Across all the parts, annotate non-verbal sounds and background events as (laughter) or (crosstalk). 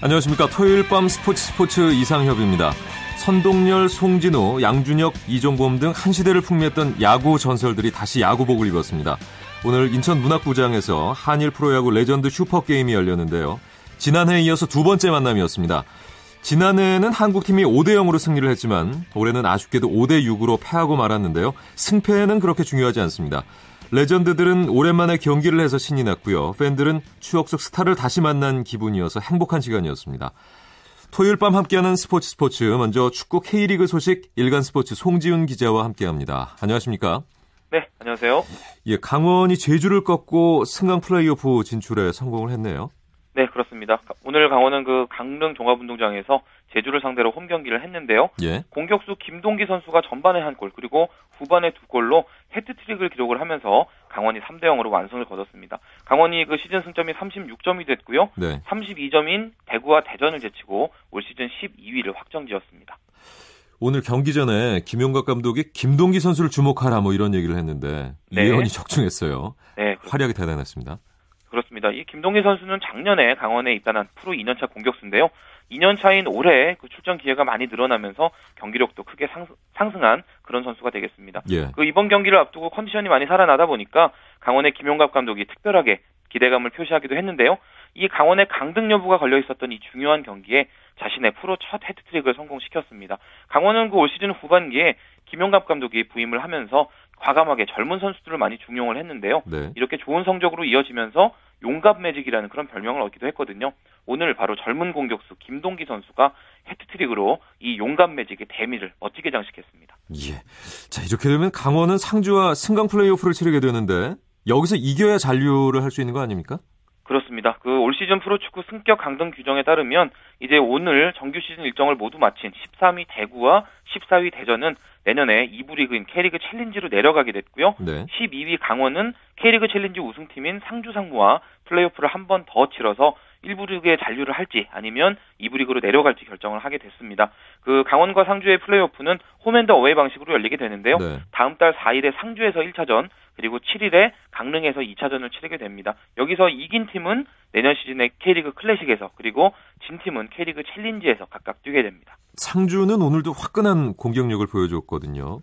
안녕하십니까. 토요일 밤 스포츠 스포츠 이상협입니다. 선동열, 송진우, 양준혁, 이종범 등 한 시대를 풍미했던 야구 전설들이 다시 야구복을 입었습니다. 오늘 인천 문학구장에서 한일 프로야구 레전드 슈퍼게임이 열렸는데요. 지난해에 이어서 두 번째 만남이었습니다. 지난해에는 한국팀이 5대 0으로 승리를 했지만 올해는 아쉽게도 5대 6으로 패하고 말았는데요. 승패는 그렇게 중요하지 않습니다. 레전드들은 오랜만에 경기를 해서 신이 났고요. 팬들은 추억 속 스타를 다시 만난 기분이어서 행복한 시간이었습니다. 토요일 밤 함께하는 스포츠 스포츠 먼저 축구 K리그 소식 일간 스포츠 송지훈 기자와 함께합니다. 안녕하십니까? 네, 안녕하세요. 예, 강원이 제주를 꺾고 승강 플레이오프 진출에 성공을 했네요. 네, 그렇습니다. 오늘 강원은 그 강릉 종합운동장에서 제주를 상대로 홈 경기를 했는데요. 예. 공격수 김동기 선수가 전반에 한 골, 그리고 후반에 두 골로 헤트트릭을 기록을 하면서 강원이 3대 0으로 완승을 거뒀습니다. 강원이 그 시즌 승점이 36점이 됐고요. 네. 32점인 대구와 대전을 제치고 올 시즌 12위를 확정지었습니다. 오늘 경기 전에 김용각 감독이 김동기 선수를 주목하라 뭐 이런 얘기를 했는데 네. 예언이 적중했어요. 네, 활약이 대단했습니다. 그렇습니다. 이 김동기 선수는 작년에 강원에 입단한 프로 2년차 공격수인데요. 2년 차인 올해 그 출전 기회가 많이 늘어나면서 경기력도 크게 상승, 한 그런 선수가 되겠습니다. 예. 그 이번 경기를 앞두고 컨디션이 많이 살아나다 보니까 강원의 김용갑 감독이 특별하게 기대감을 표시하기도 했는데요. 이 강원의 강등 여부가 걸려 있었던 이 중요한 경기에 자신의 프로 첫 헤트트릭을 성공시켰습니다. 강원은 그 올 시즌 후반기에 김용갑 감독이 부임을 하면서 과감하게 젊은 선수들을 많이 중용을 했는데요. 네. 이렇게 좋은 성적으로 이어지면서 용갑 매직이라는 그런 별명을 얻기도 했거든요. 오늘 바로 젊은 공격수 김동기 선수가 헤트트릭으로 이 용갑 매직의 대미를 멋지게 장식했습니다. 예. 자, 이렇게 되면 강원은 상주와 승강 플레이오프를 치르게 되는데 여기서 이겨야 잔류를 할 수 있는 거 아닙니까? 그렇습니다. 그 올 시즌 프로축구 승격 강등 규정에 따르면 이제 오늘 정규 시즌 일정을 모두 마친 13위 대구와 14위 대전은 내년에 2부 리그인 K리그 챌린지로 내려가게 됐고요. 네. 12위 강원은 K리그 챌린지 우승팀인 상주 상무와 플레이오프를 한 번 더 치러서 1부 리그에 잔류를 할지 아니면 2부 리그로 내려갈지 결정을 하게 됐습니다. 그 강원과 상주의 플레이오프는 홈앤드 어웨이 방식으로 열리게 되는데요. 네. 다음 달 4일에 상주에서 1차전, 그리고 7일에 강릉에서 2차전을 치르게 됩니다. 여기서 이긴 팀은 내년 시즌에 K리그 클래식에서 그리고 진 팀은 K리그 챌린지에서 각각 뛰게 됩니다. 상주는 오늘도 화끈한 공격력을 보여줬거든요.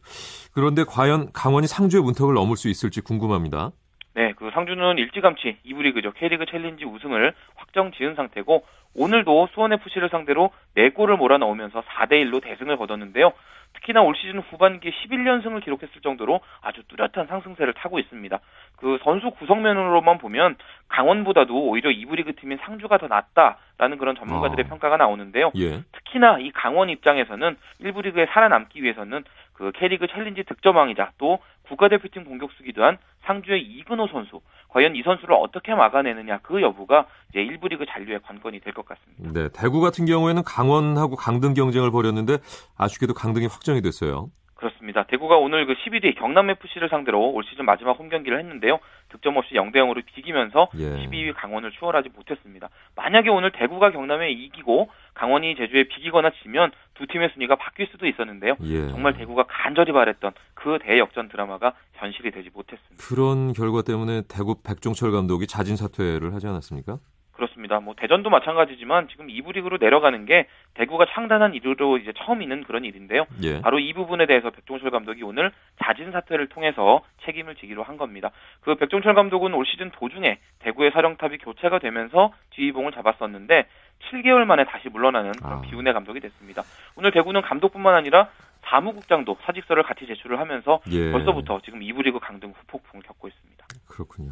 그런데 과연 강원이 상주의 문턱을 넘을 수 있을지 궁금합니다. 네, 그 상주는 일찌감치 2부 리그죠. K리그 챌린지 우승을 확정 지은 상태고 오늘도 수원FC를 상대로 4골을 몰아넣으면서 4대 1로 대승을 거뒀는데요. 특히나 올 시즌 후반기에 11연승을 기록했을 정도로 아주 뚜렷한 상승세를 타고 있습니다. 그 선수 구성면으로만 보면 강원보다도 오히려 2부 리그 팀인 상주가 더 낫다라는 그런 전문가들의 어. 평가가 나오는데요. 예. 특히나 이 강원 입장에서는 1부 리그에 살아남기 위해서는 그 K리그 챌린지 득점왕이자 또 국가대표팀 공격수기도 한 상주의 이근호 선수 과연 이 선수를 어떻게 막아내느냐 그 여부가 이제 1부 리그 잔류의 관건이 될 것 같습니다. 네. 대구 같은 경우에는 강원하고 강등 경쟁을 벌였는데 아쉽게도 강등이 확정이 됐어요. 그렇습니다. 대구가 오늘 그 12위 경남 FC를 상대로 올 시즌 마지막 홈 경기를 했는데요. 득점 없이 0대 0으로 비기면서 예. 12위 강원을 추월하지 못했습니다. 만약에 오늘 대구가 경남에 이기고 강원이 제주에 비기거나 지면 두 팀의 순위가 바뀔 수도 있었는데요. 예. 정말 대구가 간절히 바랬던 그 대역전 드라마가 현실이 되지 못했습니다. 그런 결과 때문에 대구 백종철 감독이 자진 사퇴를 하지 않았습니까? 그렇습니다. 뭐 대전도 마찬가지지만 지금 2부 리그로 내려가는 게 대구가 창단한 이후로 이제 처음 있는 그런 일인데요. 예. 바로 이 부분에 대해서 백종철 감독이 오늘 자진 사퇴를 통해서 책임을 지기로 한 겁니다. 그 백종철 감독은 올 시즌 도중에 대구의 사령탑이 교체가 되면서 지휘봉을 잡았었는데 7개월 만에 다시 물러나는 그런 아. 비운의 감독이 됐습니다. 오늘 대구는 감독뿐만 아니라 사무국장도 사직서를 같이 제출을 하면서 예. 벌써부터 지금 2부 리그 강등 후폭풍을 겪고 있습니다. 그렇군요.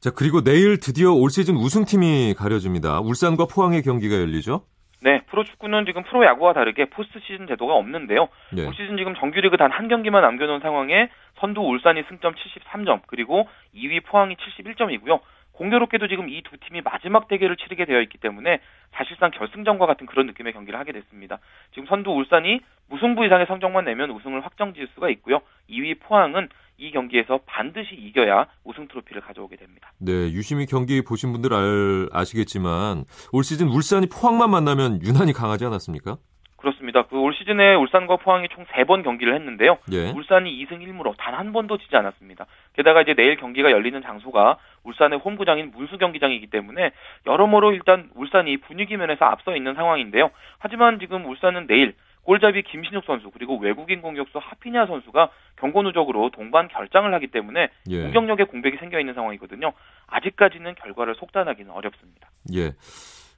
자, 그리고 내일 드디어 올 시즌 우승팀이 가려집니다. 울산과 포항의 경기가 열리죠? 네, 프로축구는 지금 프로야구와 다르게 포스트 시즌 제도가 없는데요. 네. 올 시즌 지금 정규리그 단 한 경기만 남겨놓은 상황에 선두 울산이 승점 73점, 그리고 2위 포항이 71점이고요. 공교롭게도 지금 이 두 팀이 마지막 대결을 치르게 되어 있기 때문에 사실상 결승전과 같은 그런 느낌의 경기를 하게 됐습니다. 지금 선두 울산이 무승부 이상의 성적만 내면 우승을 확정 지을 수가 있고요. 2위 포항은 이 경기에서 반드시 이겨야 우승 트로피를 가져오게 됩니다. 네, 유심히 경기 보신 분들 알, 아시겠지만 올 시즌 울산이 포항만 만나면 유난히 강하지 않았습니까? 그렇습니다. 그 올 시즌에 울산과 포항이 총 3번 경기를 했는데요. 예. 울산이 2승 1무로 단 한 번도 지지 않았습니다. 게다가 이제 내일 경기가 열리는 장소가 울산의 홈구장인 문수 경기장이기 때문에 여러모로 일단 울산이 분위기 면에서 앞서 있는 상황인데요. 하지만 지금 울산은 내일 골잡이 김신욱 선수 그리고 외국인 공격수 하피냐 선수가 경고 누적으로 동반 결장을 하기 때문에 예. 공격력에 공백이 생겨 있는 상황이거든요. 아직까지는 결과를 속단하기는 어렵습니다. 예.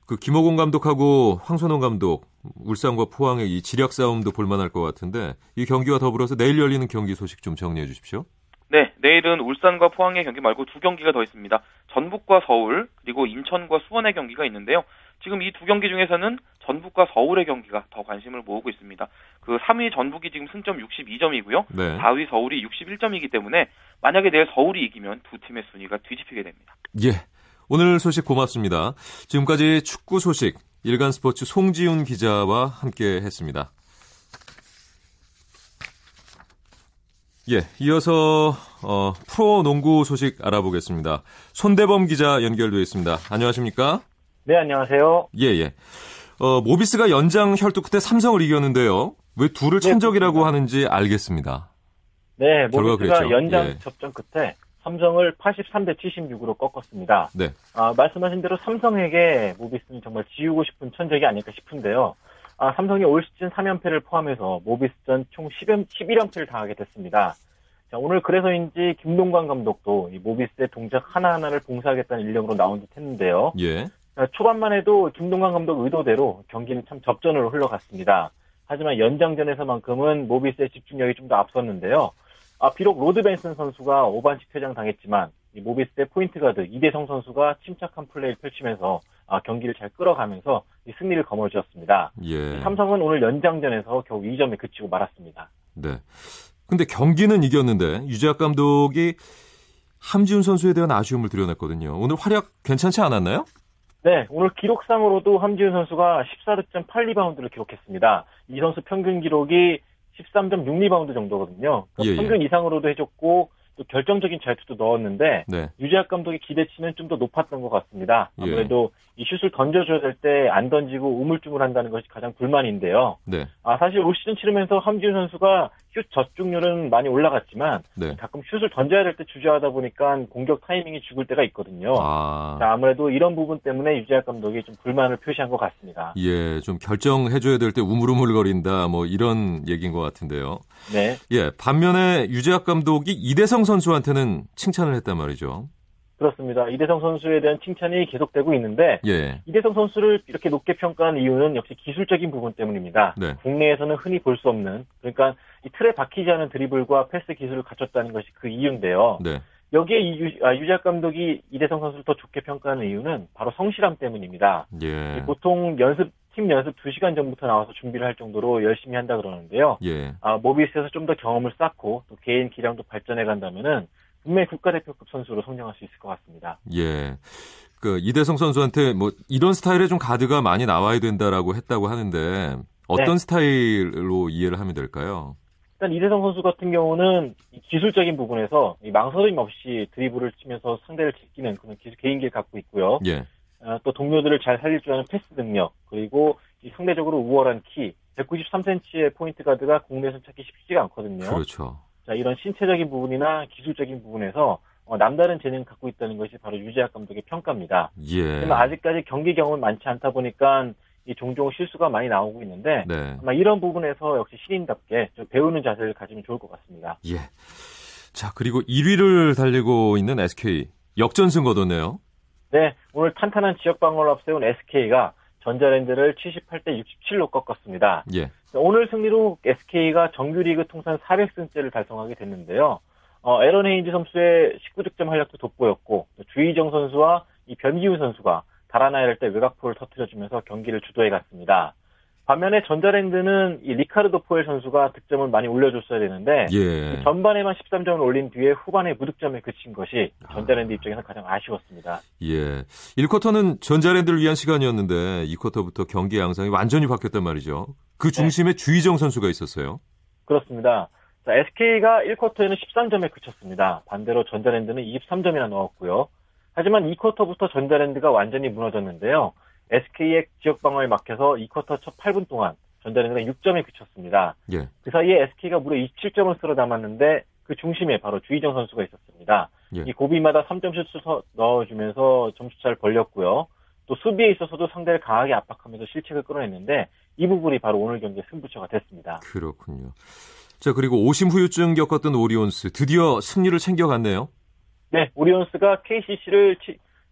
그 김호곤 감독하고 황선홍 감독 울산과 포항의 이 지략 싸움도 볼만할 것 같은데 이 경기와 더불어서 내일 열리는 경기 소식 좀 정리해 주십시오. 네, 내일은 울산과 포항의 경기 말고 두 경기가 더 있습니다. 전북과 서울 그리고 인천과 수원의 경기가 있는데요. 지금 이 두 경기 중에서는 전북과 서울의 경기가 더 관심을 모으고 있습니다. 그 3위 전북이 지금 승점 62점이고요. 네. 4위 서울이 61점이기 때문에 만약에 내일 서울이 이기면 두 팀의 순위가 뒤집히게 됩니다. 예. 오늘 소식 고맙습니다. 지금까지 축구 소식 일간 스포츠 송지훈 기자와 함께 했습니다. 예, 이어서 어, 프로 농구 소식 알아보겠습니다. 손대범 기자 연결되어 있습니다. 안녕하십니까? 네, 안녕하세요. 예, 예. 어, 모비스가 연장 혈투 끝에 삼성을 이겼는데요. 왜 둘을 네, 천적이라고 하는지 알겠습니다. 네, 모비스가. 연장 예. 접전 끝에 삼성을 83대 76으로 꺾었습니다. 네. 아, 말씀하신 대로 삼성에게 모비스는 정말 지우고 싶은 천적이 아닐까 싶은데요. 아, 삼성이 올 시즌 3연패를 포함해서 모비스전 총 10연, 11연패를 당하게 됐습니다. 자, 오늘 그래서인지 김동광 감독도 이 모비스의 동작 하나하나를 봉쇄하겠다는 일념으로 나온 듯 했는데요. 예. 자, 초반만 해도 김동광 감독 의도대로 경기는 참 접전으로 흘러갔습니다. 하지만 연장전에서만큼은 모비스의 집중력이 좀 더 앞섰는데요. 아, 비록 로드 벤슨 선수가 5반칙 퇴장 당했지만 이 모비스의 포인트 가드 이대성 선수가 침착한 플레이를 펼치면서 아, 경기를 잘 끌어가면서 이 승리를 거머쥐었습니다. 예. 삼성은 오늘 연장전에서 겨우 2점에 그치고 말았습니다. 네. 근데 경기는 이겼는데 유재학 감독이 함지훈 선수에 대한 아쉬움을 드러냈거든요. 오늘 활약 괜찮지 않았나요? 네, 오늘 기록상으로도 함지훈 선수가 14득점 8리바운드를 기록했습니다. 이 선수 평균 기록이 13.6리바운드 정도거든요. 그러니까 예, 예. 평균 이상으로도 해줬고 또 결정적인 자유투도 넣었는데 네. 유재학 감독의 기대치는 좀 더 높았던 것 같습니다. 예. 아무래도 이 슛을 던져줘야 될 때 안 던지고 우물쭈물한다는 것이 가장 불만인데요. 네. 아 사실 올 시즌 치르면서 함지훈 선수가 슛 적중률은 많이 올라갔지만 네. 가끔 슛을 던져야 될 때 주저하다 보니까 공격 타이밍이 죽을 때가 있거든요. 아. 자, 아무래도 이런 부분 때문에 유재학 감독이 좀 불만을 표시한 것 같습니다. 예, 좀 결정해줘야 될 때 우물우물거린다, 뭐 이런 얘기인 것 같은데요. 네. 예, 반면에 유재학 감독이 이대성 선수한테는 칭찬을 했단 말이죠. 그렇습니다. 이대성 선수에 대한 칭찬이 계속되고 있는데 예, 이대성 선수를 이렇게 높게 평가하는 이유는 역시 기술적인 부분 때문입니다. 네. 국내에서는 흔히 볼 수 없는 그러니까 이 틀에 박히지 않은 드리블과 패스 기술을 갖췄다는 것이 그 이유인데요. 네, 여기에 이 유, 아, 유작 감독이 이대성 선수를 더 좋게 평가하는 이유는 바로 성실함 때문입니다. 예, 보통 연습 팀 연습 2시간 전부터 나와서 준비를 할 정도로 열심히 한다 그러는데요. 예, 아, 모비스에서 좀 더 경험을 쌓고 또 개인 기량도 발전해 간다면은 분명히 국가대표급 선수로 성장할 수 있을 것 같습니다. 예. 그 이대성 선수한테 뭐 이런 스타일의 좀 가드가 많이 나와야 된다라고 했다고 하는데 어떤 네. 스타일로 이해를 하면 될까요? 일단 이대성 선수 같은 경우는 이 기술적인 부분에서 이 망설임 없이 드리블을 치면서 상대를 제끼는 그런 기술 개인기를 갖고 있고요. 예, 아, 또 동료들을 잘 살릴 줄 아는 패스 능력 그리고 이 상대적으로 우월한 키 193cm의 포인트 가드가 국내에서 찾기 쉽지가 않거든요. 그렇죠. 자 이런 신체적인 부분이나 기술적인 부분에서 어, 남다른 재능을 갖고 있다는 것이 바로 유재학 감독의 평가입니다. 예, 하지만 아직까지 경기 경험이 많지 않다 보니까 이 종종 실수가 많이 나오고 있는데 네, 아마 이런 부분에서 역시 신인답게 좀 배우는 자세를 가지면 좋을 것 같습니다. 예. 자 그리고 1위를 달리고 있는 SK 역전승 거뒀네요. 네, 오늘 탄탄한 지역 방어를 앞세운 SK가 전자랜드를 78대 67로 꺾었습니다. 예, 오늘 승리로 SK가 정규리그 통산 400승째를 달성하게 됐는데요. 어, 에런 헤인즈 선수의 19득점 활약도 돋보였고 또 주희정 선수와 이 변기훈 선수가 달아나야 할 때 외곽포를 터뜨려주면서 경기를 주도해 갔습니다. 반면에 전자랜드는 이 리카르도 포엘 선수가 득점을 많이 올려줬어야 되는데 예. 전반에만 13점을 올린 뒤에 후반에 무득점에 그친 것이 전자랜드 입장에서 가장 아쉬웠습니다. 예. 1쿼터는 전자랜드를 위한 시간이었는데 2쿼터부터 경기 양상이 완전히 바뀌었단 말이죠. 그 중심에 주희정 선수가 있었어요. 그렇습니다. 자, SK가 1쿼터에는 13점에 그쳤습니다. 반대로 전자랜드는 23점이나 넣었고요. 하지만 2쿼터부터 전자랜드가 완전히 무너졌는데요. SK의 지역 방어에 막혀서 2쿼터 첫 8분 동안 전자랜드가 6점에 그쳤습니다. 예. 그 사이에 SK가 무려 27점을 쓸어 담았는데 그 중심에 바로 주희정 선수가 있었습니다. 예. 이 고비마다 3점슛 넣어주면서 점수차를 벌렸고요. 또 수비에 있어서도 상대를 강하게 압박하면서 실책을 끌어냈는데 이 부분이 바로 오늘 경기의 승부처가 됐습니다. 그렇군요. 자, 그리고 오심 후유증 겪었던 오리온스 드디어 승리를 챙겨갔네요. 네, 오리온스가 KCC를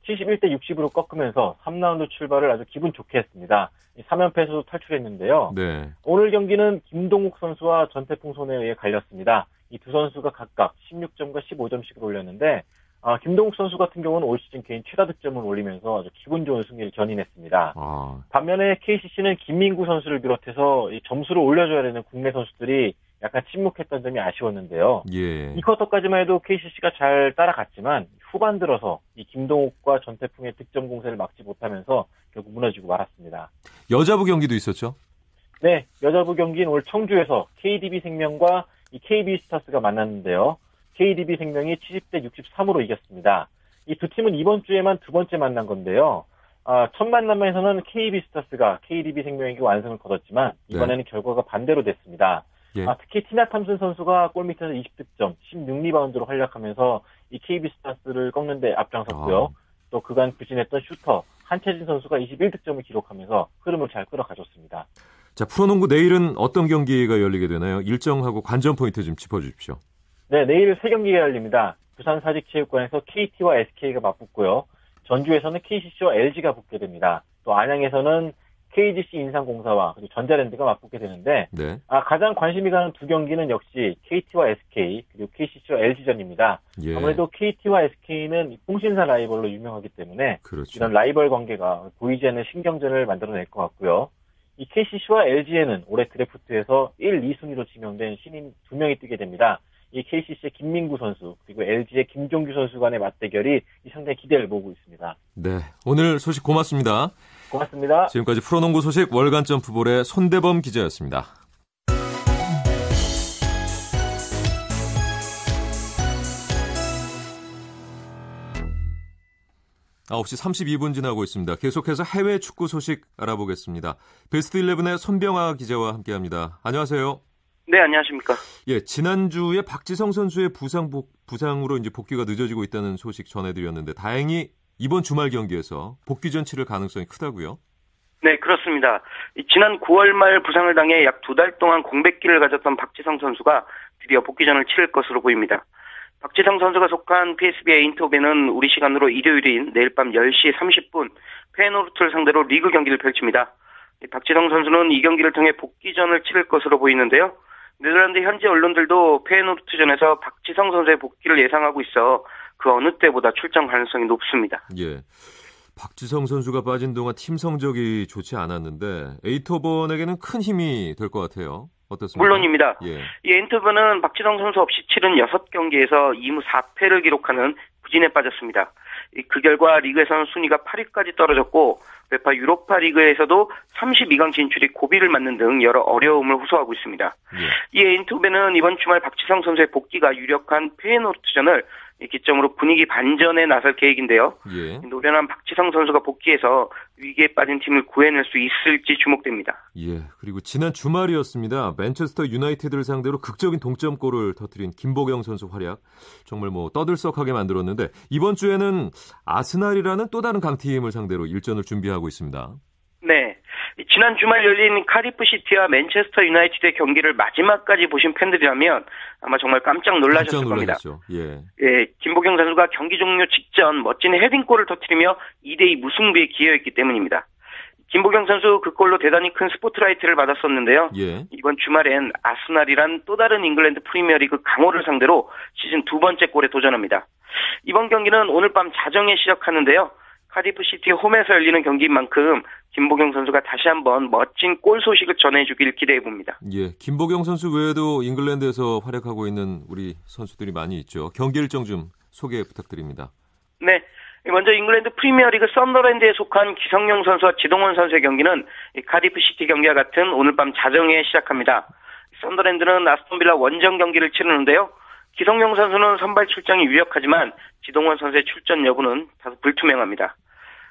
71대 60으로 꺾으면서 3라운드 출발을 아주 기분 좋게 했습니다. 3연패에서도 탈출했는데요. 네. 오늘 경기는 김동욱 선수와 전태풍 손에 의해 갈렸습니다. 이 두 선수가 각각 16점과 15점씩을 올렸는데 아, 김동욱 선수 같은 경우는 올 시즌 개인 최다 득점을 올리면서 아주 기분 좋은 승리를 견인했습니다. 아, 반면에 KCC는 김민구 선수를 비롯해서 이 점수를 올려줘야 되는 국내 선수들이 약간 침묵했던 점이 아쉬웠는데요. 예. 이 쿼터까지만 해도 KCC가 잘 따라갔지만 후반 들어서 이 김동욱과 전태풍의 득점 공세를 막지 못하면서 결국 무너지고 말았습니다. 여자부 경기도 있었죠? 네, 여자부 경기는 올 청주에서 KDB 생명과 이 KB 스타스가 만났는데요. KDB 생명이 70대 63으로 이겼습니다. 이 두 팀은 이번 주에만 두 번째 만난 건데요. 아, 첫 만남에서는 KB 스타스가 KDB 생명에게 완승을 거뒀지만 이번에는 결과가 반대로 됐습니다. 예. 아, 특히 티나 탐슨 선수가 골밑에서 20득점, 16리바운드로 활약하면서 이 KB 스타스를 꺾는데 앞장섰고요. 아. 또 그간 부진했던 슈터 한채진 선수가 21득점을 기록하면서 흐름을 잘 끌어가줬습니다. 자, 프로농구 내일은 어떤 경기가 열리게 되나요? 일정하고 관전 포인트 좀 짚어주십시오. 네, 내일 세 경기가 열립니다. 부산 사직체육관에서 KT와 SK가 맞붙고요. 전주에서는 KCC와 LG가 붙게 됩니다. 또 안양에서는 KGC 인상공사와 그리고 전자랜드가 맞붙게 되는데 네. 아, 가장 관심이 가는 두 경기는 역시 KT와 SK 그리고 KCC와 LG전입니다. 예. 아무래도 KT와 SK는 통신사 라이벌로 유명하기 때문에 그렇죠. 이런 라이벌 관계가 보이지 않는 신경전을 만들어낼 것 같고요. 이 KCC와 LG에는 올해 드래프트에서 1, 2순위로 지명된 신인 두 명이 뛰게 됩니다. 이 KCC의 김민구 선수 그리고 LG의 김종규 선수 간의 맞대결이 이 상당히 기대를 모으고 있습니다. 네. 오늘 소식 고맙습니다. 고맙습니다. 지금까지 프로농구 소식 월간 점프볼의 손대범 기자였습니다. 9시 32분 지나고 있습니다. 계속해서 해외 축구 소식 알아보겠습니다. 베스트 11의 손병아 기자와 함께합니다. 안녕하세요. 네, 안녕하십니까. 예, 지난주에 박지성 선수의 부상 복, 부상으로 이제 복귀가 늦어지고 있다는 소식 전해드렸는데 다행히 이번 주말 경기에서 복귀 전 치를 가능성이 크다고요? 네, 그렇습니다. 지난 9월 말 부상을 당해 약 두 달 동안 공백기를 가졌던 박지성 선수가 드디어 복귀전을 치를 것으로 보입니다. 박지성 선수가 속한 PSV 에인토벤은 우리 시간으로 일요일인 내일 밤 10시 30분 페노르트를 상대로 리그 경기를 펼칩니다. 박지성 선수는 이 경기를 통해 복귀전을 치를 것으로 보이는데요. 네덜란드 현지 언론들도 페노르트전에서 박지성 선수의 복귀를 예상하고 있어 그 어느 때보다 출전 가능성이 높습니다. 예. 박지성 선수가 빠진 동안 팀 성적이 좋지 않았는데 에이토번에게는 큰 힘이 될 것 같아요. 어떻습니까? 물론입니다. 예. 이 엔트브는 박지성 선수 없이 치른 6경기에서 2무 4패를 기록하는 부진에 빠졌습니다. 그 결과 리그에서는 순위가 8위까지 떨어졌고 웨파 유로파 리그에서도 32강 진출이 고비를 맞는 등 여러 어려움을 호소하고 있습니다. 예. 이 에인토벤은 이번 주말 박지성 선수의 복귀가 유력한 페이노르트전을 기점으로 분위기 반전에 나설 계획인데요. 예. 노련한 박지성 선수가 복귀해서 위기에 빠진 팀을 구해낼 수 있을지 주목됩니다. 예. 그리고 지난 주말이었습니다. 맨체스터 유나이티드를 상대로 극적인 동점골을 터뜨린 김보경 선수 활약 정말 뭐 떠들썩하게 만들었는데 이번 주에는 아스날이라는 또 다른 강팀을 상대로 일전을 준비하고 있습니다. 네. 지난 주말 열린 카리프 시티와 맨체스터 유나이티드의 경기를 마지막까지 보신 팬들이라면 아마 정말 깜짝 놀라셨을 깜짝 겁니다. 예. 예, 김보경 선수가 경기 종료 직전 멋진 헤딩골을 터뜨리며 2대2 무승부에 기여했기 때문입니다. 김보경 선수 그 골로 대단히 큰 스포트라이트를 받았었는데요. 예. 이번 주말엔 아스날이란 또 다른 잉글랜드 프리미어리그 강호를 상대로 시즌 두 번째 골에 도전합니다. 이번 경기는 오늘 밤 자정에 시작하는데요. 카디프 시티 홈에서 열리는 경기인 만큼 김보경 선수가 다시 한번 멋진 골 소식을 전해주길 기대해 봅니다. 예. 김보경 선수 외에도 잉글랜드에서 활약하고 있는 우리 선수들이 많이 있죠. 경기 일정 좀 소개 부탁드립니다. 네. 먼저 잉글랜드 프리미어리그 썬더랜드에 속한 기성용 선수와 지동원 선수의 경기는 카디프 시티 경기와 같은 오늘 밤 자정에 시작합니다. 썬더랜드는 아스톤빌라 원정 경기를 치르는데요. 기성용 선수는 선발 출장이 유력하지만 지동원 선수의 출전 여부는 다소 불투명합니다.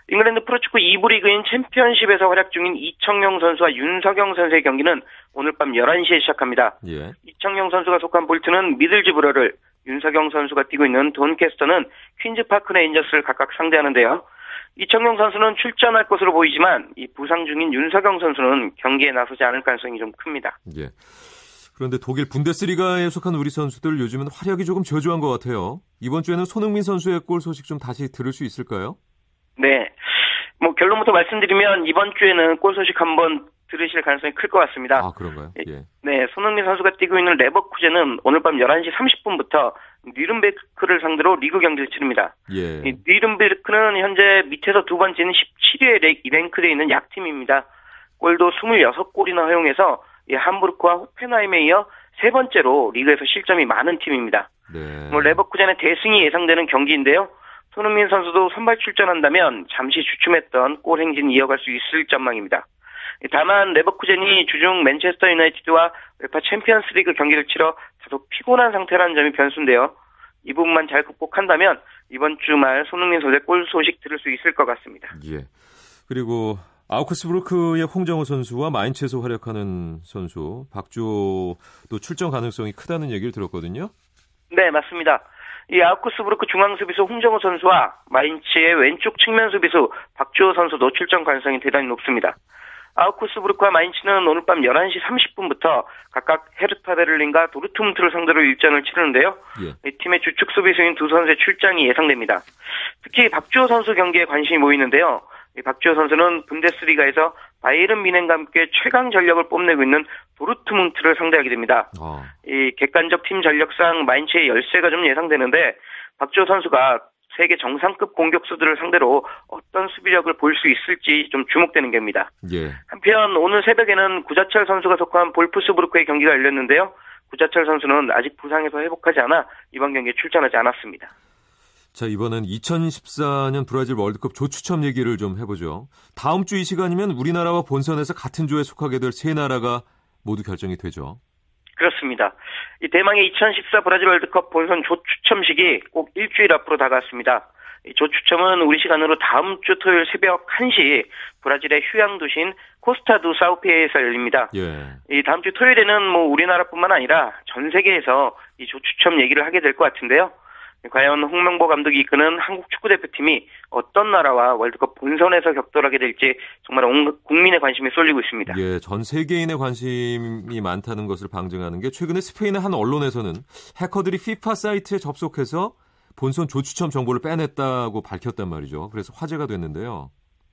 잉글랜드 프로축구 2부 리그인 챔피언십에서 활약 중인 이청용 선수와 윤석영 선수의 경기는 오늘 밤 11시에 시작합니다. 예. 이청용 선수가 속한 볼튼은 미들즈브러를, 윤석영 선수가 뛰고 있는 돈캐스터는 퀸즈파크 레인저스를 각각 상대하는데요. 이청용 선수는 출전할 것으로 보이지만 이 부상 중인 윤석영 선수는 경기에 나서지 않을 가능성이 좀 큽니다. 예. 그런데 독일 분데스리가에 속한 우리 선수들 요즘은 활약이 조금 저조한 것 같아요. 이번 주에는 손흥민 선수의 골 소식 좀 다시 들을 수 있을까요? 네. 뭐 결론부터 말씀드리면 이번 주에는 골 소식 한번 들으실 가능성이 클 것 같습니다. 아, 그런가요? 예. 네, 손흥민 선수가 뛰고 있는 레버쿠젠은 오늘 밤 11시 30분부터 니른베크를 상대로 리그 경기를 치릅니다. 예. 이 니른베크는 현재 밑에서 두 번째는 17위에 랭크되어 있는 약팀입니다. 골도 26골이나 허용해서 이 함부르크와 호펜하임에 이어 세 번째로 리그에서 실점이 많은 팀입니다. 네. 뭐 레버쿠젠의 대승이 예상되는 경기인데요. 손흥민 선수도 선발 출전한다면 잠시 주춤했던 골 행진 이어갈 수 있을 전망입니다. 다만 레버쿠젠이 주중 맨체스터 유나이티드와 웨파 챔피언스리그 경기를 치러 다소 피곤한 상태라는 점이 변수인데요. 이 부분만 잘 극복한다면 이번 주말 손흥민 선수의 골 소식 들을 수 있을 것 같습니다. 예. 그리고 아우크스부르크의 홍정호 선수와 마인츠에서 활약하는 선수 박주호도 출전 가능성이 크다는 얘기를 들었거든요. 네, 맞습니다. 이 아우크스부르크 중앙 수비수 홍정호 선수와 마인츠의 왼쪽 측면 수비수 박주호 선수도 출전 가능성이 대단히 높습니다. 아우크스부르크와 마인츠는 오늘 밤 11시 30분부터 각각 헤르타 베를린과 도르트문트를 상대로 일전을 치르는데요. 예. 이 팀의 주축 수비수인 두 선수의 출장이 예상됩니다. 특히 박주호 선수 경기에 관심이 모이는데요. 이 박주호 선수는 분데스리가에서 바이에른 미넨과 함께 최강 전력을 뽐내고 있는 도르트문트를 상대하게 됩니다. 아, 이 객관적 팀 전력상 마인츠의 열세가 좀 예상되는데 박주호 선수가 세계 정상급 공격수들을 상대로 어떤 수비력을 볼 수 있을지 좀 주목되는 겁니다. 예. 한편 오늘 새벽에는 구자철 선수가 속한 볼프스부르크의 경기가 열렸는데요. 구자철 선수는 아직 부상에서 회복하지 않아 이번 경기에 출전하지 않았습니다. 자, 이번엔 2014년 브라질 월드컵 조 추첨 얘기를 좀 해보죠. 다음 주 이 시간이면 우리나라와 본선에서 같은 조에 속하게 될 세 나라가 모두 결정이 되죠. 그렇습니다. 이 대망의 2014 브라질 월드컵 본선 조 추첨식이 꼭 일주일 앞으로 다가왔습니다. 조 추첨은 우리 시간으로 다음 주 토요일 새벽 1시 브라질의 휴양 도시인 코스타두 사우피에에서 열립니다. 예. 이 다음 주 토요일에는 뭐 우리나라뿐만 아니라 전 세계에서 이 조 추첨 얘기를 하게 될 것 같은데요. 과연 홍명보 감독이 이끄는 한국 축구 대표팀이 어떤 나라와 월드컵 본선에서 격돌하게 될지 정말 온 국민의 관심이 쏠리고 있습니다. 예, 전 세계인의 관심이 많다는 것을 방증하는 게 최근에 스페인의 한 언론에서는 해커들이 FIFA 사이트에 접속해서 본선 조추첨 정보를 빼냈다고 밝혔단 말이죠. 그래서 화제가 됐는데요.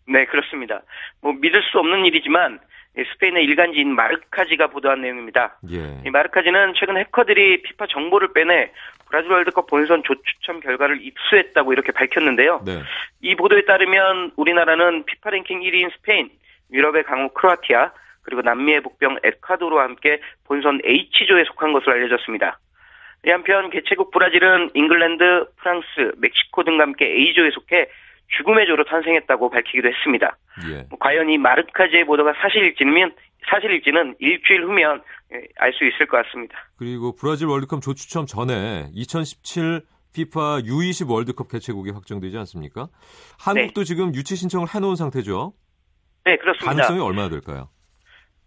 네, 그렇습니다. 뭐 믿을 수 없는 일이지만 스페인의 일간지인 마르카지가 보도한 내용입니다. 예. 이 마르카지는 최근 해커들이 피파 정보를 빼내 브라질 월드컵 본선 조추첨 결과를 입수했다고 이렇게 밝혔는데요. 네. 이 보도에 따르면 우리나라는 피파 랭킹 1위인 스페인, 유럽의 강호 크로아티아, 그리고 남미의 복병 에콰도르와 함께 본선 H조에 속한 것으로 알려졌습니다. 이 한편 개최국 브라질은 잉글랜드, 프랑스, 멕시코 등과 함께 A조에 속해 죽음의 조로 탄생했다고 밝히기도 했습니다. 예. 뭐 과연 이 마르카지의 보도가 사실일지는 사실일지는 일주일 후면 알 수 있을 것 같습니다. 그리고 브라질 월드컵 조추첨 전에 2017 피파 U20 월드컵 개최국이 확정되지 않습니까? 한국도 지금 유치 신청을 해놓은 상태죠. 네, 그렇습니다. 가능성이 얼마나 될까요?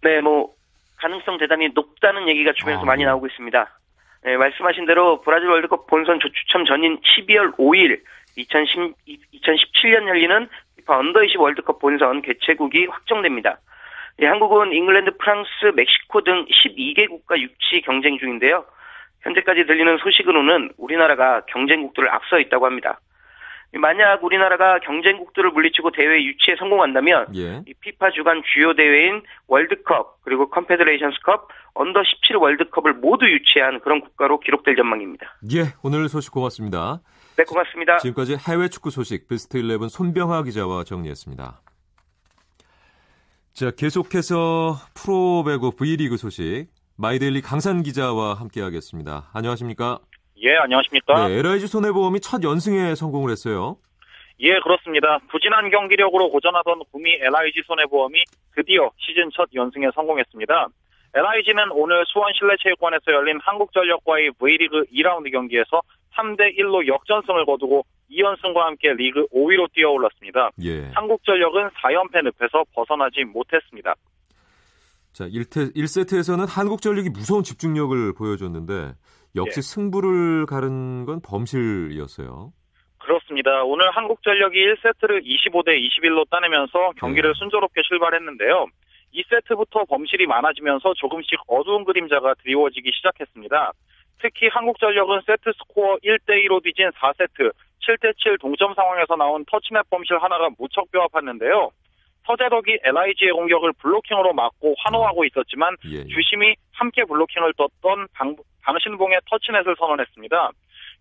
네, 뭐 가능성 대단히 높다는 얘기가 주변에서 아, 많이 네. 나오고 있습니다. 네, 말씀하신 대로 브라질 월드컵 본선 조추첨 전인 12월 5일 2010, 2017년 열리는 피파 언더 20 월드컵 본선 개최국이 확정됩니다. 예, 한국은 잉글랜드, 프랑스, 멕시코 등 12개국과 유치 경쟁 중인데요. 현재까지 들리는 소식으로는 우리나라가 경쟁국들을 앞서 있다고 합니다. 만약 우리나라가 경쟁국들을 물리치고 대회 유치에 성공한다면 예. 이 피파 주관 주요 대회인 월드컵 그리고 컨페더레이션스컵 언더 17 월드컵을 모두 유치한 그런 국가로 기록될 전망입니다. 예, 오늘 소식 고맙습니다. 네, 고맙습니다. 지금까지 해외 축구 소식 베스트 11 손병하 기자와 정리했습니다. 자, 계속해서 프로배구 V리그 소식 마이데일리 강산 기자와 함께하겠습니다. 안녕하십니까? 예, 안녕하십니까? 네, LIG 손해보험이 첫 연승에 성공을 했어요. 예, 그렇습니다. 부진한 경기력으로 고전하던 구미 LIG 손해보험이 드디어 시즌 첫 연승에 성공했습니다. LIG는 오늘 수원 실내체육관에서 열린 한국전력과의 V리그 2라운드 경기에서 3대 1로 역전승을 거두고 2연승과 함께 리그 5위로 뛰어올랐습니다. 예. 한국전력은 4연패 늪에서 벗어나지 못했습니다. 자, 1태, 1세트에서는 한국전력이 무서운 집중력을 보여줬는데 역시 예. 승부를 가른 건 범실이었어요. 그렇습니다. 오늘 한국전력이 1세트를 25대 21로 따내면서 경기를 네. 순조롭게 출발했는데요. 2세트부터 범실이 많아지면서 조금씩 어두운 그림자가 드리워지기 시작했습니다. 특히 한국전력은 세트 스코어 1대2로 뒤진 4세트 7대7 동점 상황에서 나온 터치넷 범실 하나가 무척 뼈아팠는데요. 서재덕이 LIG의 공격을 블로킹으로 막고 환호하고 있었지만 예. 예. 주심이 함께 블로킹을 떴던 방, 방신봉의 터치넷을 선언했습니다.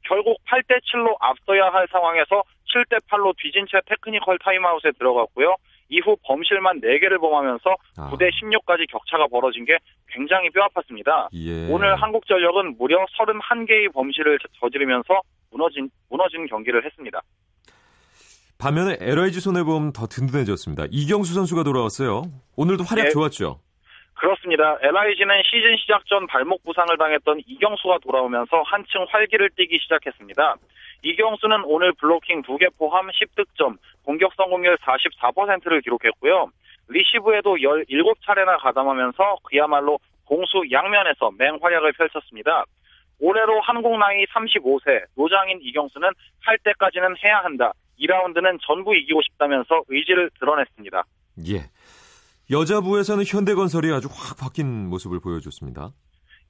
결국 8대7로 앞서야 할 상황에서 7대8로 뒤진 채 technical 타임아웃에 들어갔고요. 이후 범실만 4개를 범하면서 아. 9대 16까지 격차가 벌어진 게 굉장히 뼈아팠습니다. 예. 오늘 한국전력은 무려 31개의 범실을 저- 저지르면서 무너진, 무너진 경기를 했습니다. 반면에 LIG 손해보험 더 든든해졌습니다. 이경수 선수가 돌아왔어요. 오늘도 활약 네. 좋았죠. 그렇습니다. LIG는 시즌 시작 전 발목 부상을 당했던 이경수가 돌아오면서 한층 활기를 띠기 시작했습니다. 이경수는 오늘 블로킹 2개 포함 10득점, 공격 성공률 44%를 기록했고요. 리시브에도 17차례나 가담하면서 그야말로 공수 양면에서 맹활약을 펼쳤습니다. 올해로 한국 나이 35세 노장인 이경수는 할 때까지는 해야 한다. 2라운드는 전부 이기고 싶다면서 의지를 드러냈습니다. 예. 여자부에서는 현대건설이 아주 확 바뀐 모습을 보여줬습니다.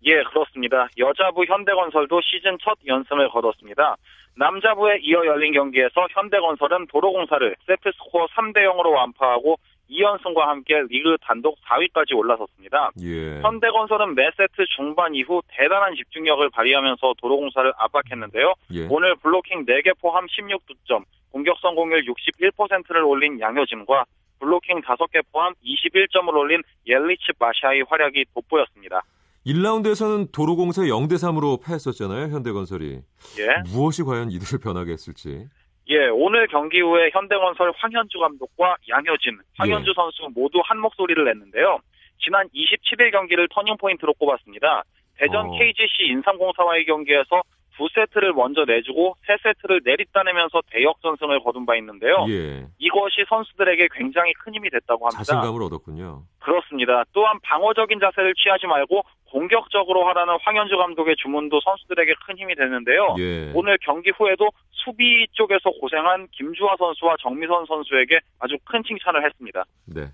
예, 그렇습니다. 여자부 현대건설도 시즌 첫 연승을 거뒀습니다. 남자부에 이어 열린 경기에서 현대건설은 도로공사를 세트스코어 3대 0으로 완파하고 2연승과 함께 리그 단독 4위까지 올라섰습니다. 예. 현대건설은 매 세트 중반 이후 대단한 집중력을 발휘하면서 도로공사를 압박했는데요. 예. 오늘 블로킹 4개 포함 16득점, 공격 성공률 61%를 올린 양효진과 블로킹 5개 포함 21점을 올린 옐리치 마샤의 활약이 돋보였습니다. 1라운드에서는 도로공사 0대 3으로 패했었잖아요, 현대건설이. 예. 무엇이 과연 이들을 변하게 했을지. 예, 오늘 경기 후에 현대건설 황현주 감독과 양효진, 황현주 예. 선수 모두 한 목소리를 냈는데요. 지난 27일 경기를 터닝포인트로 꼽았습니다. 대전 어. KGC 인삼공사와의 경기에서 두 세트를 먼저 내주고 세 세트를 내리따내면서 대역전승을 거둔 바 있는데요. 예. 이것이 선수들에게 굉장히 큰 힘이 됐다고 합니다. 자신감을 얻었군요. 그렇습니다. 또한 방어적인 자세를 취하지 말고 공격적으로 하라는 황현주 감독의 주문도 선수들에게 큰 힘이 됐는데요. 예. 오늘 경기 후에도 수비 쪽에서 고생한 김주하 선수와 정미선 선수에게 아주 큰 칭찬을 했습니다. 네.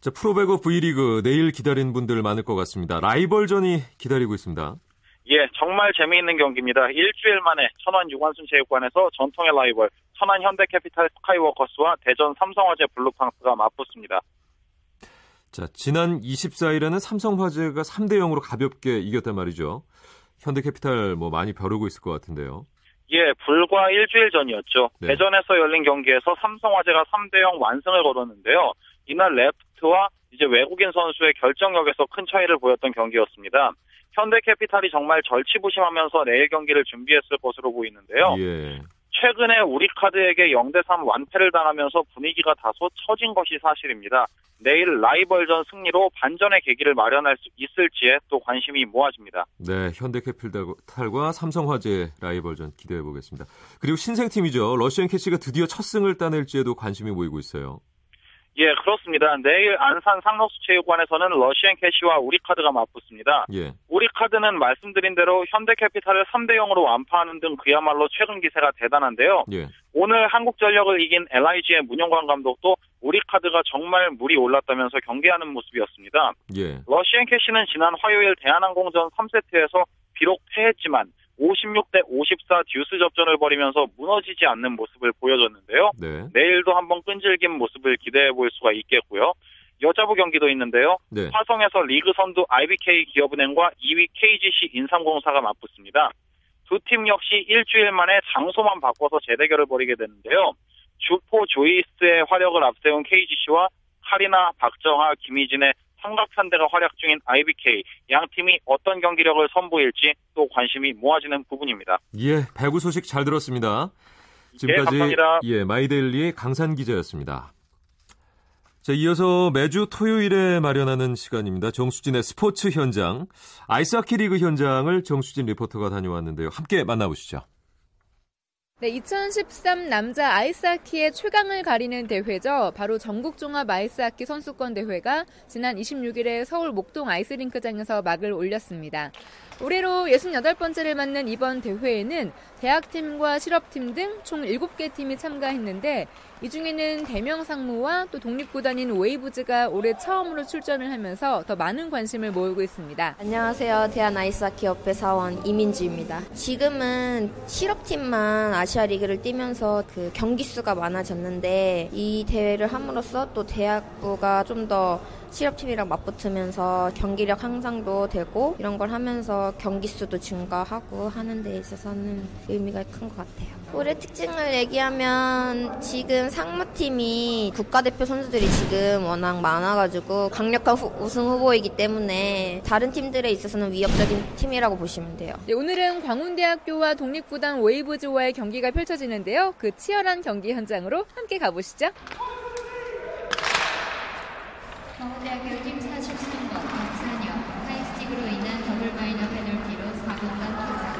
자, 프로배구 V리그 내일 기다리는 분들 많을 것 같습니다. 라이벌전이 기다리고 있습니다. 예, 정말 재미있는 경기입니다. 일주일 만에 천안 유관순 체육관에서 전통의 라이벌 천안 현대캐피탈 스카이워커스와 대전 삼성화재 블루팡스가 맞붙습니다. 자, 지난 24일에는 삼성화재가 3대 0으로 가볍게 이겼단 말이죠. 현대캐피탈 뭐 많이 벼르고 있을 것 같은데요. 예, 불과 일주일 전이었죠. 네. 대전에서 열린 경기에서 삼성화재가 3대 0 완승을 거뒀는데요. 이날 레프트와 이제 외국인 선수의 결정력에서 큰 차이를 보였던 경기였습니다. 현대캐피탈이 정말 절치부심하면서 내일 경기를 준비했을 것으로 보이는데요. 예. 최근에 우리카드에게 0대3 완패를 당하면서 분위기가 다소 처진 것이 사실입니다. 내일 라이벌전 승리로 반전의 계기를 마련할 수 있을지에 또 관심이 모아집니다. 네, 현대캐피탈과 삼성화재 라이벌전 기대해 보겠습니다. 그리고 신생팀이죠. 러시안 캐시가 드디어 첫 승을 따낼지에도 관심이 모이고 있어요. 예, 그렇습니다. 내일 안산 상록수 체육관에서는 러시안 캐시와 우리카드가 맞붙습니다. 예. 우리카드는 말씀드린 대로 현대캐피탈을 3대 0으로 완파하는 등 그야말로 최근 기세가 대단한데요. 예. 오늘 한국전력을 이긴 LIG의 문영관 감독도 우리카드가 정말 물이 올랐다면서 경계하는 모습이었습니다. 예. 러시안 캐시는 지난 화요일 대한항공전 3세트에서 비록 패했지만 56대 54 듀스 접전을 벌이면서 무너지지 않는 모습을 보여줬는데요. 네. 내일도 한번 끈질긴 모습을 기대해 볼 수가 있겠고요. 여자부 경기도 있는데요. 네. 화성에서 리그 선두 IBK 기업은행과 2위 KGC 인삼공사가 맞붙습니다. 두 팀 역시 일주일 만에 장소만 바꿔서 재대결을 벌이게 되는데요. 주포 조이스의 화력을 앞세운 KGC와 카리나, 박정하, 김희진의 삼각편대가 활약 중인 IBK 양 팀이 어떤 경기력을 선보일지 또 관심이 모아지는 부분입니다. 예, 배구 소식 잘 들었습니다. 예, 지금까지 감사합니다. 예, 마이데일리의 강산 기자였습니다. 자, 이어서 매주 토요일에 마련하는 시간입니다. 정수진의 스포츠 현장, 아이스하키 리그 현장을 정수진 리포터가 다녀왔는데요. 함께 만나보시죠. 네, 2013 남자 아이스하키의 최강을 가리는 대회죠. 바로 전국종합 아이스하키 선수권 대회가 지난 26일에 서울 목동 아이스링크장에서 막을 올렸습니다. 올해로 68번째를 맞는 이번 대회에는 대학팀과 실업팀 등 총 7개 팀이 참가했는데 이 중에는 대명 상무와 또 독립구단인 웨이브즈가 올해 처음으로 출전을 하면서 더 많은 관심을 모으고 있습니다. 안녕하세요. 대한 아이스하키협회 사원 이민주입니다. 지금은 실업팀만 아시아 리그를 뛰면서 그 경기 수가 많아졌는데 이 대회를 함으로써 또 대학부가 좀더 실업팀이랑 맞붙으면서 경기력 향상도 되고 이런 걸 하면서 경기 수도 증가하고 하는 데 있어서는 의미가 큰 것 같아요. 올해 특징을 얘기하면 지금 상무팀이 국가대표 선수들이 지금 워낙 많아가지고 강력한 후, 우승 후보이기 때문에 다른 팀들에 있어서는 위협적인 팀이라고 보시면 돼요. 네, 오늘은 광운대학교와 독립구단 웨이브즈와의 경기가 펼쳐지는데요. 그 치열한 경기 현장으로 함께 가보시죠. 광운대학교 팀 43번 박찬혁 high stick으로 인한 double minor 페널티로 4분간 퇴장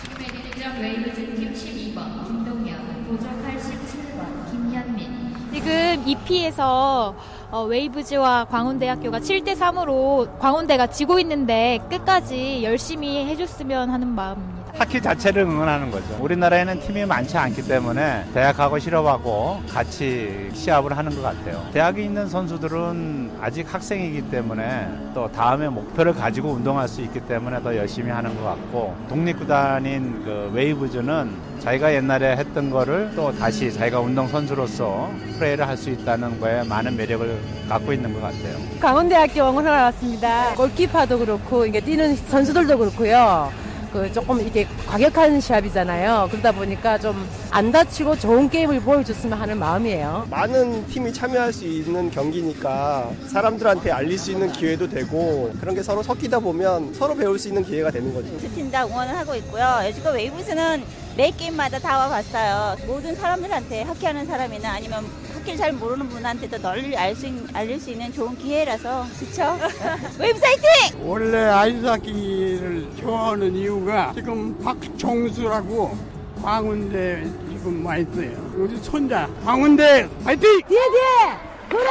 지금의 득점 웨이브즈 팀 12번 김동현 보조 87번 김현민 지금 2피에서 어, 웨이브즈와 광운대학교가 7대 3으로 광운대가 지고 있는데 끝까지 열심히 해줬으면 하는 마음입니다. 하키 자체를 응원하는 거죠. 우리나라에는 팀이 많지 않기 때문에 대학하고 실업하고 같이 시합을 하는 것 같아요. 대학에 있는 선수들은 아직 학생이기 때문에 또 다음에 목표를 가지고 운동할 수 있기 때문에 더 열심히 하는 것 같고 독립구단인 그 웨이브즈는 자기가 옛날에 했던 거를 또 다시 자기가 운동선수로서 플레이를 할 수 있다는 거에 많은 매력을 갖고 있는 것 같아요. 강원대학교 응원하러 왔습니다. 골키퍼도 그렇고 이게 뛰는 선수들도 그렇고요. 그 조금 이게 과격한 시합이잖아요. 그러다 보니까 좀 안 다치고 좋은 게임을 보여줬으면 하는 마음이에요. 많은 팀이 참여할 수 있는 경기니까 사람들한테 알릴 수 있는 기회도 되고 그런 게 서로 섞이다 보면 서로 배울 수 있는 기회가 되는 거죠. 두 팀 다 응원을 하고 있고요. 여지껏 웨이브스는 매 게임마다 다 와봤어요. 모든 사람들한테 하키하는 사람이나 아니면 하키를 잘 모르는 분한테도 널리 알 수, 알릴 수 있는 좋은 기회라서 그쵸? (laughs) 화이팅! 원래 아이스하키를 좋아하는 이유가 지금 박종수라고 광운대 지금 와 있어요. 우리 손자 광운대 화이팅! 뒤에 뒤에! 그래!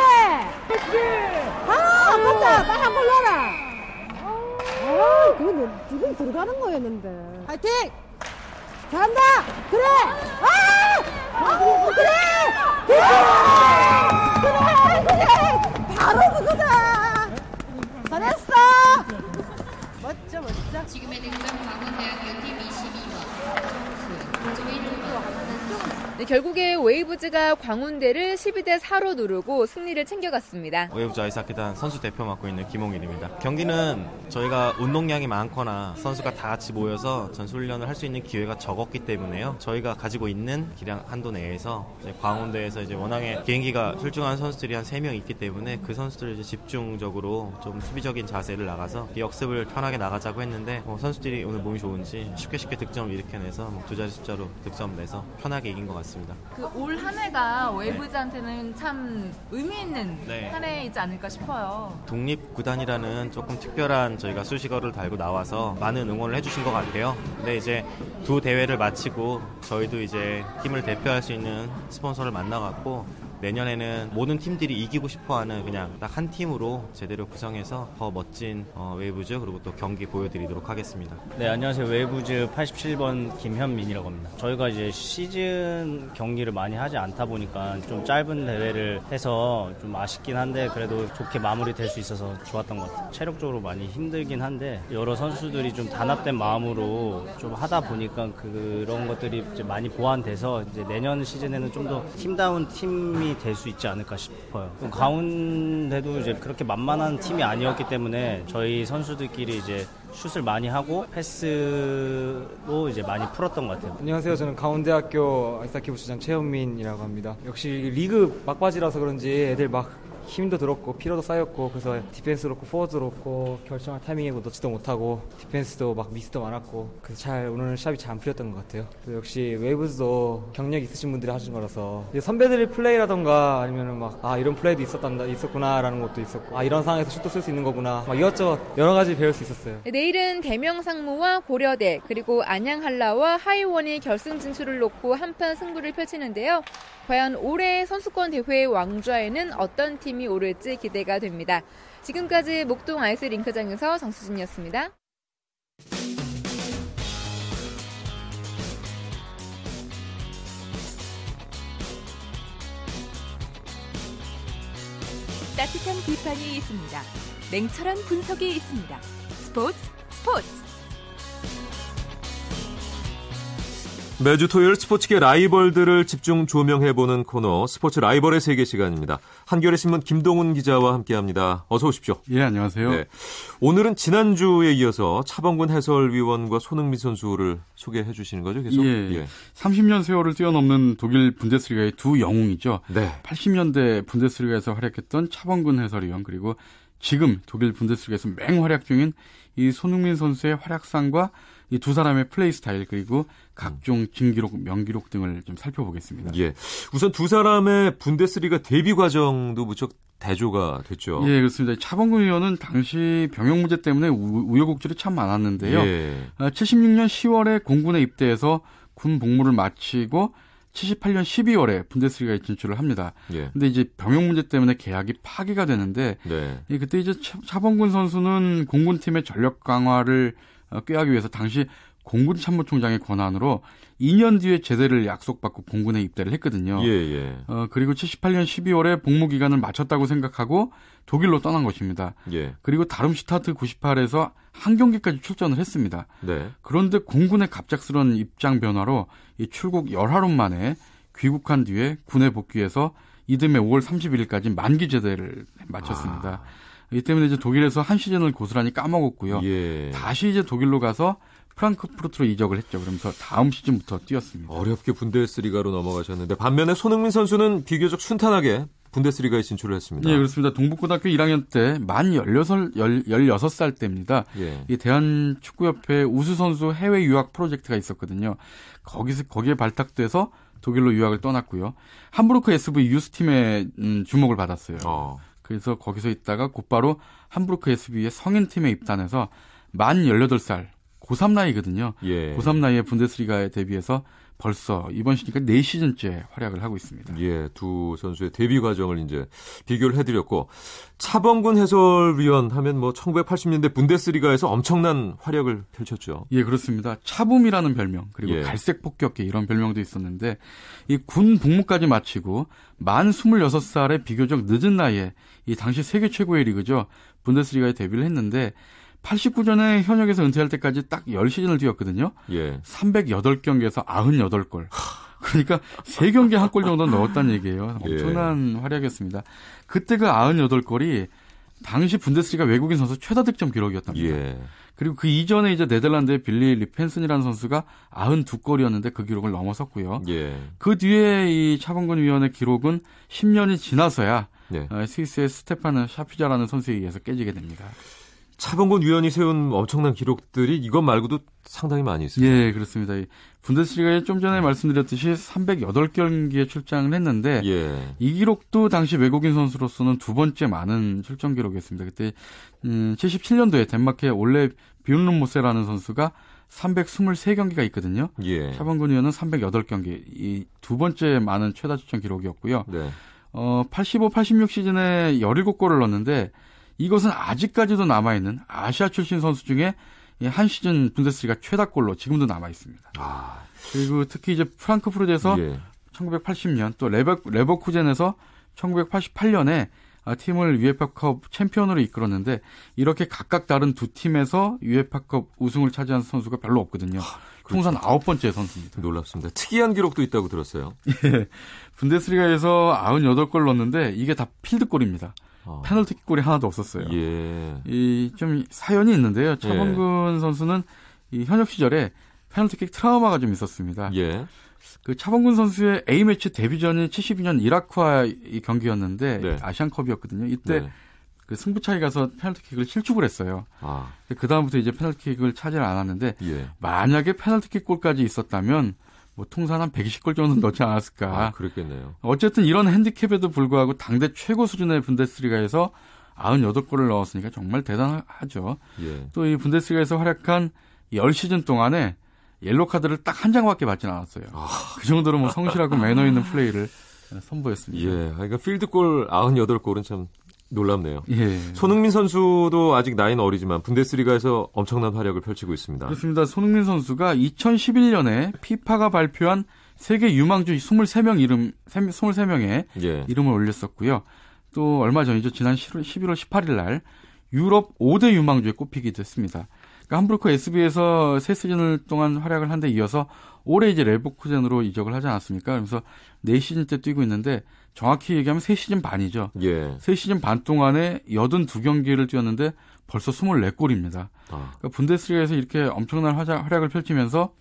그렇지 아 맞다. 빨리 번 넣어라. 아 그건 지금 들어가는 거였는데. 화이팅! 잘한다. 그래. 아, 아 그래 그래 그래 그래 바로 그거다 잘했어 멋져 멋져 지금의 득점 광운대학교 팀22번 정수 조인호 네, 결국에 웨이브즈가 광운대를 12대 4로 누르고 승리를 챙겨갔습니다. 웨이브즈 아이스하키단 선수 대표 맡고 있는 김홍일입니다. 경기는 저희가 운동량이 많거나 선수가 다 같이 모여서 전술훈련을 할 수 있는 기회가 적었기 때문에요. 저희가 가지고 있는 기량 한도 내에서 광운대에서 이제 워낙에 개인기가 출중한 선수들이 한 3명 있기 때문에 그 선수들을 이제 집중적으로 좀 수비적인 자세를 나가서 역습을 편하게 나가자고 했는데 뭐 선수들이 오늘 몸이 좋은지 쉽게 쉽게 득점을 일으켜내서 뭐두 자리 숫자로 득점 내서 편하게 이긴 것 같습니다. 그 올 한 해가 웨이브즈한테는 참 의미 있는 네. 한 해이지 않을까 싶어요. 독립구단이라는 조금 특별한 저희가 수식어를 달고 나와서 많은 응원을 해주신 것 같아요. 근데 이제 두 대회를 마치고 저희도 이제 팀을 대표할 수 있는 스폰서를 만나갖고 내년에는 모든 팀들이 이기고 싶어하는 그냥 딱 한 팀으로 제대로 구성해서 더 멋진 어, 웨이브즈 그리고 또 경기 보여드리도록 하겠습니다. 네, 안녕하세요. 웨이브즈 87번 김현민이라고 합니다. 저희가 이제 시즌 경기를 많이 하지 않다 보니까 좀 짧은 대회를 해서 좀 아쉽긴 한데 그래도 좋게 마무리될 수 있어서 좋았던 것 같아요. 체력적으로 많이 힘들긴 한데 여러 선수들이 좀 단합된 마음으로 좀 하다 보니까 그런 것들이 이제 많이 보완돼서 이제 내년 시즌에는 좀 더 팀다운 팀이 될 수 있지 않을까 싶어요. 광운대도 이제 그렇게 만만한 팀이 아니었기 때문에 저희 선수들끼리 이제 슛을 많이 하고 패스도 이제 많이 풀었던 것 같아요. 안녕하세요. 저는 광운대학교 아이스하키 부주장 최현민이라고 합니다. 역시 리그 막바지라서 그런지 애들 막 힘도 들었고 피로도 쌓였고 그래서 디펜스 그렇고 포워드도 그렇고 결정할 타이밍에 놓지도 못하고 디펜스도 막 미스도 많았고 그래서 잘 오늘 시합이 잘 안 풀렸던 것 같아요. 역시 웨이브즈도 경력 있으신 분들이 하신 거라서 선배들의 플레이라던가 아니면은 막 아 이런 플레이도 있었단다 있었구나라는 것도 있었고 아 이런 상황에서 슛도 쓸 수 있는 거구나 막 이것저것 여러 가지 배울 수 있었어요. 내일은 대명상무와 고려대 그리고 안양한라와 하이원이 결승 진출을 놓고 한판 승부를 펼치는데요. 과연 올해 선수권 대회 왕좌에는 어떤 팀이 오를지 기대가 됩니다. 지금까지 목동 아이스 링크장에서 정수진이었습니다. 따뜻한 비판이 있습니다. 냉철한 분석이 있습니다. 스포츠 스포츠 매주 토요일 스포츠계 라이벌들을 집중 조명해보는 코너 스포츠 라이벌의 세계 시간입니다. 한겨레 신문 김동훈 기자와 함께합니다. 어서 오십시오. 예, 안녕하세요. 네. 오늘은 지난주에 이어서 차범근 해설위원과 손흥민 선수를 소개해 주시는 거죠, 계속? 예. 예. 30년 세월을 뛰어넘는 독일 분데스리가의 두 영웅이죠. 네. 80년대 분데스리가에서 활약했던 차범근 해설위원 그리고 지금 독일 분데스리가에서 맹활약 중인 이 손흥민 선수의 활약상과 이 두 사람의 플레이 스타일 그리고 각종 진기록, 명기록 등을 좀 살펴보겠습니다. 예. 우선 두 사람의 분데스리가 데뷔 과정도 무척 대조가 됐죠. 예, 그렇습니다. 차범근 의원은 당시 병역 문제 때문에 우 여곡절이 참 많았는데요. 예. 76년 10월에 공군에 입대해서 군 복무를 마치고 78년 12월에 분데스리가에 진출을 합니다. 예. 근데 이제 병역 문제 때문에 계약이 파기가 되는데 네. 예, 그때 이제 차범근 선수는 공군팀의 전력 강화를 어, 꾀하기 위해서 당시 공군 참모총장의 권한으로 2년 뒤에 제대를 약속받고 공군에 입대를 했거든요. 예, 예. 어, 그리고 78년 12월에 복무 기간을 마쳤다고 생각하고 독일로 떠난 것입니다. 예. 그리고 다름슈타트 98에서 한 경기까지 출전을 했습니다. 네. 그런데 공군의 갑작스러운 입장 변화로 이 출국 열하루 만에 귀국한 뒤에 군에 복귀해서 이듬해 5월 31일까지 만기 제대를 마쳤습니다. 아. 이 때문에 이제 독일에서 한 시즌을 고스란히 까먹었고요. 예. 다시 이제 독일로 가서 프랑크푸르트로 이적을 했죠. 그러면서 다음 시즌부터 뛰었습니다. 어렵게 분데스리가로 넘어가셨는데 반면에 손흥민 선수는 비교적 순탄하게 분데스리가에 진출을 했습니다. 예, 그렇습니다. 동북고등학교 1학년 때 만 16, 16살 때입니다. 예. 이 대한축구협회 우수 선수 해외 유학 프로젝트가 있었거든요. 거기서 거기에 발탁돼서 독일로 유학을 떠났고요. 함부르크 SV 유스팀에 음, 주목을 받았어요. 어. 그래서 거기서 있다가 곧바로 함부르크 SV의 성인팀에 입단해서 만 18살 고3 나이거든요. 예. 고3 나이에 분데스리가에 데뷔해서 벌써 이번 시니까 4시즌째 활약을 하고 있습니다. 예, 두 선수의 데뷔 과정을 이제 비교를 해드렸고 차범근 해설위원 하면 뭐 1980년대 분데스리가에서 엄청난 활약을 펼쳤죠. 예, 그렇습니다. 차붐이라는 별명 그리고 예. 갈색 폭격기 이런 별명도 있었는데 이 군 복무까지 마치고 만 26살의 비교적 늦은 나이에 이 당시 세계 최고의 리그죠 분데스리가에 데뷔를 했는데 89년에 현역에서 은퇴할 때까지 딱 10시즌을 뛰었거든요. 예. 308경기에서 98골. 그러니까 3경기 한 골 정도 넣었다는 얘기예요. 예. 엄청난 활약이었습니다. 그때 그 98골이 당시 분데스리가 외국인 선수 최다 득점 기록이었답니다. 예. 그리고 그 이전에 이제 네덜란드의 빌리 리펜슨이라는 선수가 92골이었는데 그 기록을 넘어섰고요. 예. 그 뒤에 이 차범근 위원의 기록은 10년이 지나서야 네. 어, 스위스의 스테파는 샤피자라는 선수에 의해서 깨지게 됩니다. 차범근 위원이 세운 엄청난 기록들이 이것 말고도 상당히 많이 있습니다. 예, 그렇습니다. 이 분데스리가에 좀 전에 말씀드렸듯이 308경기에 출장을 했는데 예. 이 기록도 당시 외국인 선수로서는 두 번째 많은 출전 기록이었습니다. 그때 음, 77년도에 덴마크의 올레 비운룸모세라는 선수가 323경기가 있거든요. 예. 차범근 위원은 308경기, 이 두 번째 많은 최다 출전 기록이었고요. 네. 어, 85, 86 시즌에 17골을 넣었는데 이것은 아직까지도 남아있는 아시아 출신 선수 중에 한 시즌 분데스리가 최다골로 지금도 남아 있습니다. 아. 그리고 특히 이제 프랑크푸르트에서 예. 1980년 또 레버, 레버쿠젠에서 1988년에 아, 팀을 유에파컵 챔피언으로 이끌었는데 이렇게 각각 다른 두 팀에서 유에파컵 우승을 차지한 선수가 별로 없거든요. 통산 아홉 번째 선수입니다. 놀랍습니다. 특이한 기록도 있다고 들었어요. (laughs) 예. 분데스리가에서 98골 넣었는데 이게 다 필드골입니다. 어. 페널티킥 골이 하나도 없었어요. 예. 이좀 사연이 있는데요. 차범근 선수는 이 현역 시절에 페널티킥 트라우마가 좀 있었습니다. 예. 그 차범근 선수의 A매치 데뷔전이 72년 이라크와 이 경기였는데 네. 아시안컵이었거든요. 이때 네. 그 승부 차이 가서 페널티킥을 실축을 했어요. 아. 그 다음부터 이제 페널티킥을 차지를 않았는데 예. 만약에 페널티킥 골까지 있었다면 뭐 통산 한 120골 정도는 넣지 않았을까. 아, 그랬겠네요. 어쨌든 이런 핸디캡에도 불구하고 당대 최고 수준의 분데스리가에서 98골을 넣었으니까 정말 대단하죠. 예. 또이 분데스리가에서 활약한 10시즌 동안에 옐로 카드를 딱 한 장밖에 받진 않았어요. 그 정도로 뭐 성실하고 매너 있는 플레이를 선보였습니다. 예. 그러니까 필드골 98골은 참 놀랍네요. 예. 손흥민 선수도 아직 나이는 어리지만 분데스리가에서 엄청난 활약을 펼치고 있습니다. 그렇습니다. 손흥민 선수가 2011년에 피파가 발표한 세계 유망주 23명 이름 23명의 예. 이름을 올렸었고요. 또 얼마 전이죠. 지난 11월 18일 날 유럽 5대 유망주에 꼽히기도 했습니다. 그러니까 함부르크 SB에서 세 시즌을 동안 활약을 한 데 이어서 올해 이제 레버쿠젠으로 이적을 하지 않았습니까? 그래서 4시즌째 뛰고 있는데 정확히 얘기하면 3시즌 반이죠. 예. 3시즌 반 동안에 82경기를 뛰었는데 벌써 24골입니다. 아. 그러니까 분데스리가에서 이렇게 엄청난 활약, 활약을 펼치면서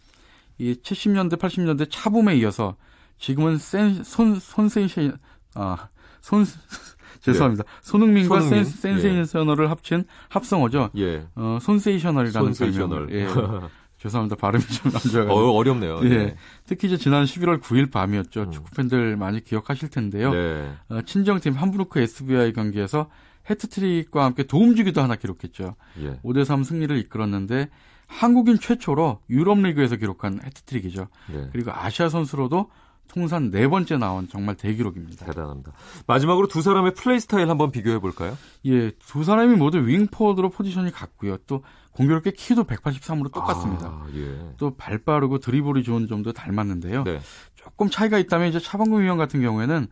이 70년대, 80년대 차붐에 이어서 지금은 센, 손, 손세이션, 아, 손, (laughs) 죄송합니다. 손흥민과 손흥민. 센, 센세이셔널을 합친 합성어죠. 예. 어, 손세이셔널이라는 손세이셔널. 별명을. 예. (laughs) 죄송합니다. 발음이 좀 안 좋아가지고. 어, 어렵네요. 예. 네. 특히 이제 지난 11월 9일 밤이었죠. 축구 팬들 많이 기억하실 텐데요. 네. 어, 친정팀 함부르크 SBI 경기에서 해트트릭과 함께 도움주기도 하나 기록했죠. 예. 5대 3 승리를 이끌었는데 한국인 최초로 유럽 리그에서 기록한 해트트릭이죠. 예. 그리고 아시아 선수로도 통산 네 번째 나온 정말 대기록입니다. 대단합니다. 마지막으로 두 사람의 플레이 스타일 한번 비교해 볼까요? 예, 두 사람이 모두 윙포워드로 포지션이 같고요. 또 공교롭게 키도 183으로 똑같습니다. 아, 예. 또발 빠르고 드리블이 좋은 점도 닮았는데요. 네. 조금 차이가 있다면 이제 차범근 위원 같은 경우에는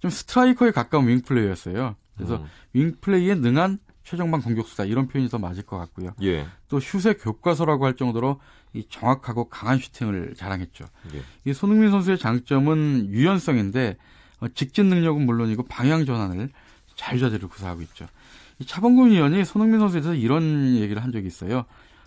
좀 스트라이커에 가까운 윙 플레이였어요. 그래서 음. 윙 플레이에 능한 최정방 공격수다 이런 표현이 더 맞을 것 같고요. 예. 또 슛의 교과서라고 할 정도로 이 정확하고 강한 슈팅을 자랑했죠. 예. 이 손흥민 선수의 장점은 유연성인데 어, 직진 능력은 물론이고 방향 전환을 자유자재로 구사하고 있죠. 이 차범근 위원이 손흥민 선수에 대해서 이런 얘기를 한 적이 있어요.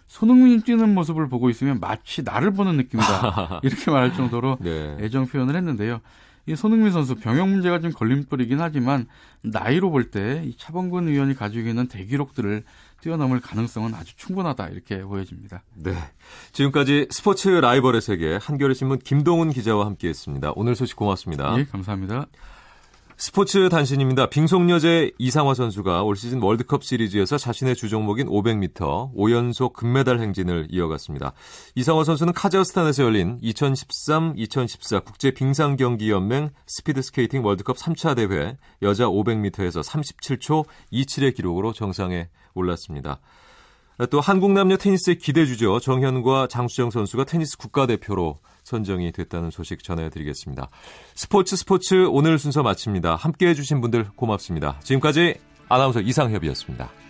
손흥민이 뛰는 모습을 보고 있으면 마치 나를 보는 느낌이다. (laughs) 이렇게 말할 정도로 네. 애정 표현을 했는데요. 이 손흥민 선수 병역 문제가 좀 걸림돌이긴 하지만 나이로 볼 때 이 차범근 위원이 가지고 있는 대기록들을 뛰어넘을 가능성은 아주 충분하다 이렇게 보여집니다. 네. 지금까지 스포츠 라이벌의 세계 한겨레 신문 김동훈 기자와 함께했습니다. 오늘 소식 고맙습니다. 예, 감사합니다. 스포츠 단신입니다. 빙속여제 이상화 선수가 올 시즌 월드컵 시리즈에서 자신의 주종목인 500m 5연속 금메달 행진을 이어갔습니다. 이상화 선수는 카자흐스탄에서 열린 2013-2014 국제 빙상경기연맹 스피드스케이팅 월드컵 3차 대회 여자 500m에서 37초 27의 기록으로 정상에 올랐습니다. 또 한국 남녀 테니스의 기대주죠. 정현과 장수정 선수가 테니스 국가대표로 선정이 됐다는 소식 전해드리겠습니다. 스포츠 스포츠 오늘 순서 마칩니다. 함께해 주신 분들 고맙습니다. 지금까지 아나운서 이상협이었습니다.